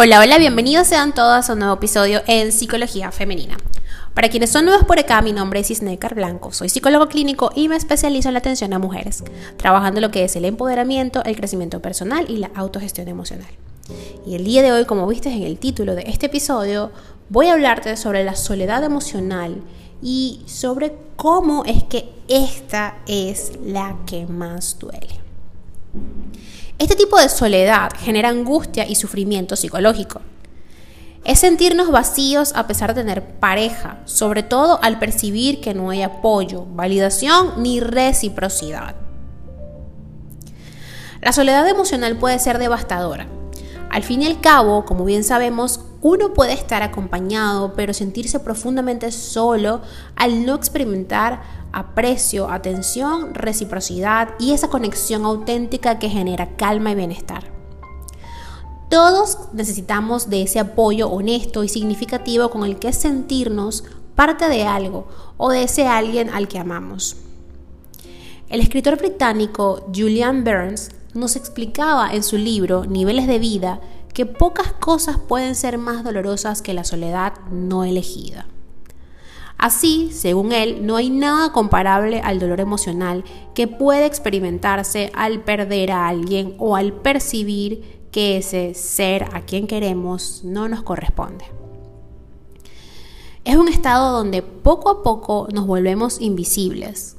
Hola, hola, bienvenidos sean todos a un nuevo episodio en Psicología Femenina. Para quienes son nuevos por acá, mi nombre es Isnecar Blanco, soy psicólogo clínico y me especializo en la atención a mujeres, trabajando lo que es el empoderamiento, el crecimiento personal y la autogestión emocional. Y el día de hoy, como viste en el título de este episodio, voy a hablarte sobre la soledad emocional y sobre cómo es que esta es la que más duele. Este tipo de soledad genera angustia y sufrimiento psicológico. Es sentirnos vacíos a pesar de tener pareja, sobre todo al percibir que no hay apoyo, validación ni reciprocidad. La soledad emocional puede ser devastadora. Al fin y al cabo, como bien sabemos, uno puede estar acompañado, pero sentirse profundamente solo al no experimentar aprecio, atención, reciprocidad y esa conexión auténtica que genera calma y bienestar. Todos necesitamos de ese apoyo honesto y significativo con el que sentirnos parte de algo o de ese alguien al que amamos. El escritor británico Julian Burns nos explicaba en su libro Niveles de vida que pocas cosas pueden ser más dolorosas que la soledad no elegida. Así, según él, no hay nada comparable al dolor emocional que puede experimentarse al perder a alguien o al percibir que ese ser a quien queremos no nos corresponde. Es un estado donde poco a poco nos volvemos invisibles,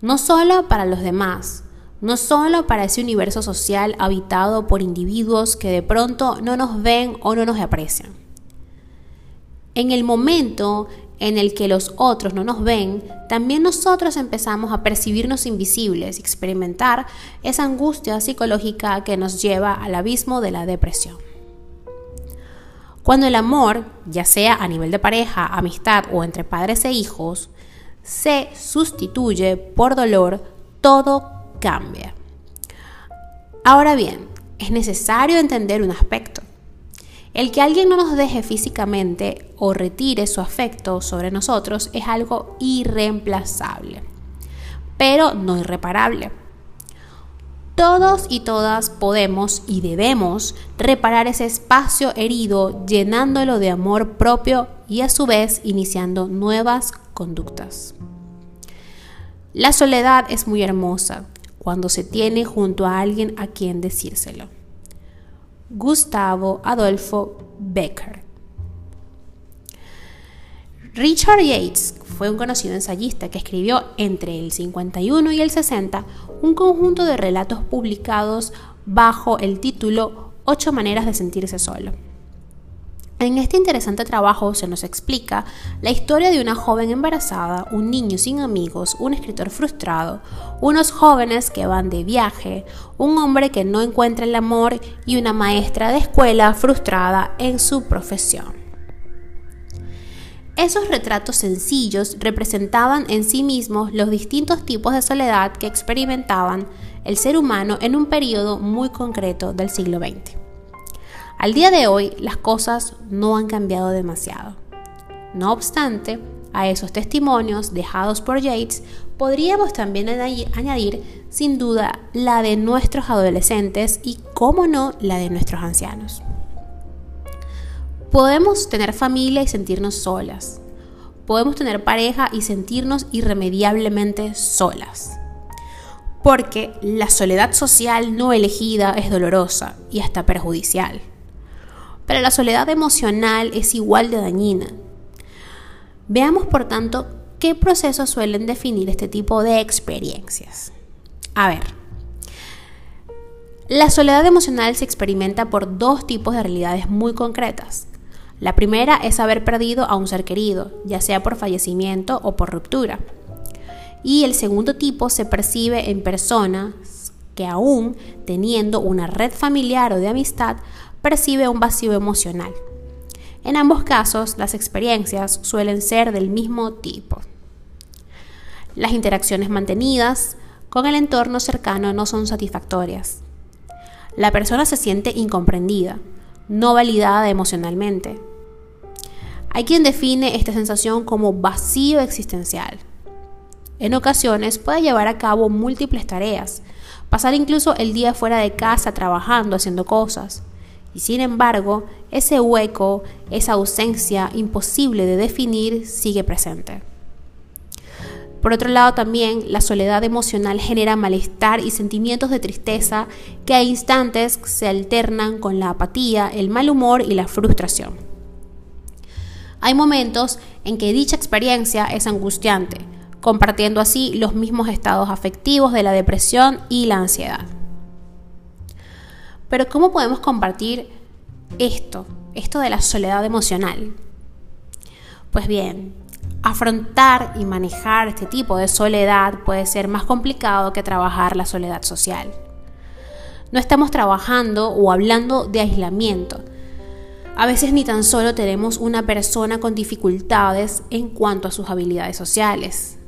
no solo para los demás, no solo para ese universo social habitado por individuos que de pronto no nos ven o no nos aprecian. En el momento en el que los otros no nos ven, también nosotros empezamos a percibirnos invisibles y experimentar esa angustia psicológica que nos lleva al abismo de la depresión. Cuando el amor, ya sea a nivel de pareja, amistad o entre padres e hijos, se sustituye por dolor, todo cambia. Ahora bien, es necesario entender un aspecto. El que alguien no nos deje físicamente o retire su afecto sobre nosotros es algo irreemplazable, pero no irreparable. Todos y todas podemos y debemos reparar ese espacio herido llenándolo de amor propio y a su vez iniciando nuevas conductas. La soledad es muy hermosa cuando se tiene junto a alguien a quien decírselo. Gustavo Adolfo Becker. Richard Yates fue un conocido ensayista que escribió entre el 51 y el 60 un conjunto de relatos publicados bajo el título Ocho maneras de sentirse solo. En este interesante trabajo se nos explica la historia de una joven embarazada, un niño sin amigos, un escritor frustrado, unos jóvenes que van de viaje, un hombre que no encuentra el amor y una maestra de escuela frustrada en su profesión. Esos retratos sencillos representaban en sí mismos los distintos tipos de soledad que experimentaban el ser humano en un periodo muy concreto del siglo XX. Al día de hoy las cosas no han cambiado demasiado. No obstante, a esos testimonios dejados por Yates podríamos también añadir sin duda la de nuestros adolescentes y, cómo no, la de nuestros ancianos. Podemos tener familia y sentirnos solas. Podemos tener pareja y sentirnos irremediablemente solas. Porque la soledad social no elegida es dolorosa y hasta perjudicial pero la soledad emocional es igual de dañina. Veamos, por tanto, qué procesos suelen definir este tipo de experiencias. A ver, la soledad emocional se experimenta por dos tipos de realidades muy concretas. La primera es haber perdido a un ser querido, ya sea por fallecimiento o por ruptura. Y el segundo tipo se percibe en personas que aún teniendo una red familiar o de amistad percibe un vacío emocional. En ambos casos, las experiencias suelen ser del mismo tipo. Las interacciones mantenidas con el entorno cercano no son satisfactorias. La persona se siente incomprendida, no validada emocionalmente. Hay quien define esta sensación como vacío existencial. En ocasiones puede llevar a cabo múltiples tareas, pasar incluso el día fuera de casa trabajando, haciendo cosas, Y sin embargo, ese hueco, esa ausencia imposible de definir sigue presente. Por otro lado, también la soledad emocional genera malestar y sentimientos de tristeza que a instantes se alternan con la apatía, el mal humor y la frustración. Hay momentos en que dicha experiencia es angustiante, compartiendo así los mismos estados afectivos de la depresión y la ansiedad. Pero ¿cómo podemos compartir esto, esto de la soledad emocional? Pues bien, afrontar y manejar este tipo de soledad puede ser más complicado que trabajar la soledad social. No estamos trabajando o hablando de aislamiento. A veces ni tan solo tenemos una persona con dificultades en cuanto a sus habilidades sociales.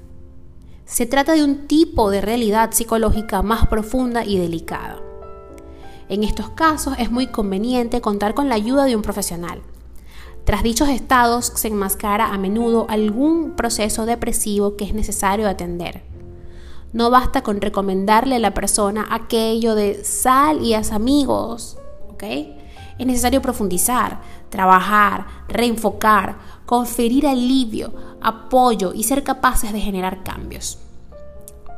Se trata de un tipo de realidad psicológica más profunda y delicada. En estos casos es muy conveniente contar con la ayuda de un profesional. Tras dichos estados se enmascara a menudo algún proceso depresivo que es necesario atender. No basta con recomendarle a la persona aquello de sal y haz amigos, ¿ok? Es necesario profundizar, trabajar, reenfocar, conferir alivio, apoyo y ser capaces de generar cambios.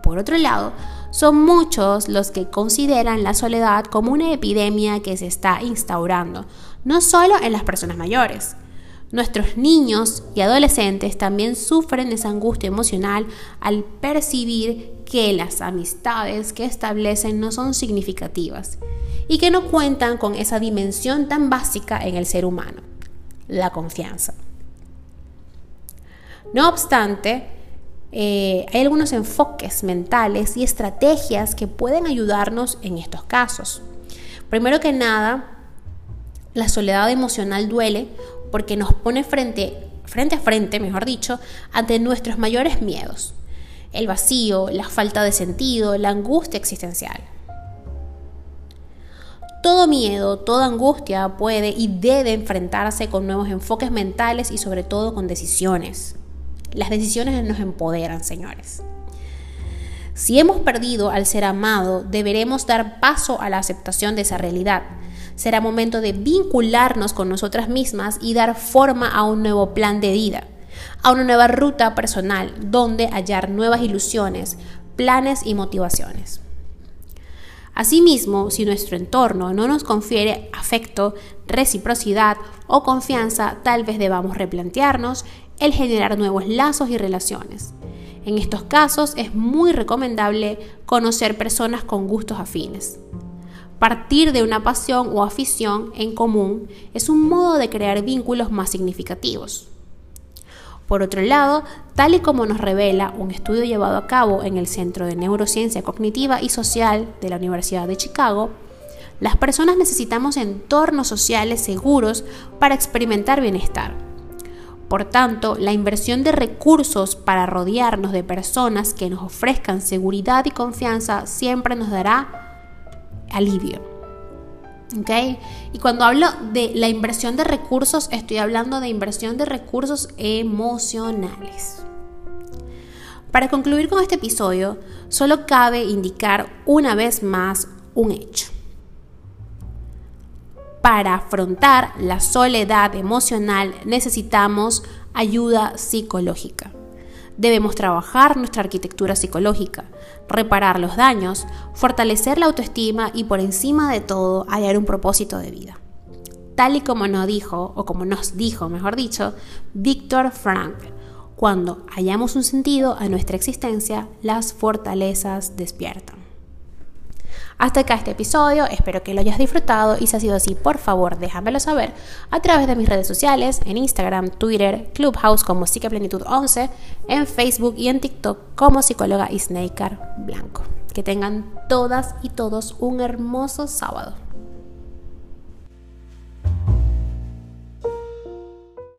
Por otro lado, son muchos los que consideran la soledad como una epidemia que se está instaurando, no solo en las personas mayores. Nuestros niños y adolescentes también sufren esa angustia emocional al percibir que las amistades que establecen no son significativas y que no cuentan con esa dimensión tan básica en el ser humano, la confianza. No obstante, eh, hay algunos enfoques mentales y estrategias que pueden ayudarnos en estos casos. Primero que nada, la soledad emocional duele porque nos pone frente, frente a frente, mejor dicho, ante nuestros mayores miedos. El vacío, la falta de sentido, la angustia existencial. Todo miedo, toda angustia puede y debe enfrentarse con nuevos enfoques mentales y sobre todo con decisiones. Las decisiones nos empoderan, señores. Si hemos perdido al ser amado, deberemos dar paso a la aceptación de esa realidad. Será momento de vincularnos con nosotras mismas y dar forma a un nuevo plan de vida, a una nueva ruta personal donde hallar nuevas ilusiones, planes y motivaciones. Asimismo, si nuestro entorno no nos confiere afecto, reciprocidad o confianza, tal vez debamos replantearnos el generar nuevos lazos y relaciones. En estos casos es muy recomendable conocer personas con gustos afines. Partir de una pasión o afición en común es un modo de crear vínculos más significativos. Por otro lado, tal y como nos revela un estudio llevado a cabo en el Centro de Neurociencia Cognitiva y Social de la Universidad de Chicago, las personas necesitamos entornos sociales seguros para experimentar bienestar. Por tanto, la inversión de recursos para rodearnos de personas que nos ofrezcan seguridad y confianza siempre nos dará alivio. ¿Okay? Y cuando hablo de la inversión de recursos, estoy hablando de inversión de recursos emocionales. Para concluir con este episodio, solo cabe indicar una vez más un hecho para afrontar la soledad emocional necesitamos ayuda psicológica. Debemos trabajar nuestra arquitectura psicológica, reparar los daños, fortalecer la autoestima y por encima de todo hallar un propósito de vida. Tal y como nos dijo, o como nos dijo, mejor dicho, Víctor Frank, cuando hallamos un sentido a nuestra existencia, las fortalezas despiertan. Hasta acá este episodio, espero que lo hayas disfrutado y si ha sido así, por favor déjamelo saber a través de mis redes sociales, en Instagram, Twitter, Clubhouse como Psicaplenitud11, en Facebook y en TikTok como psicóloga y Snaker Blanco. Que tengan todas y todos un hermoso sábado.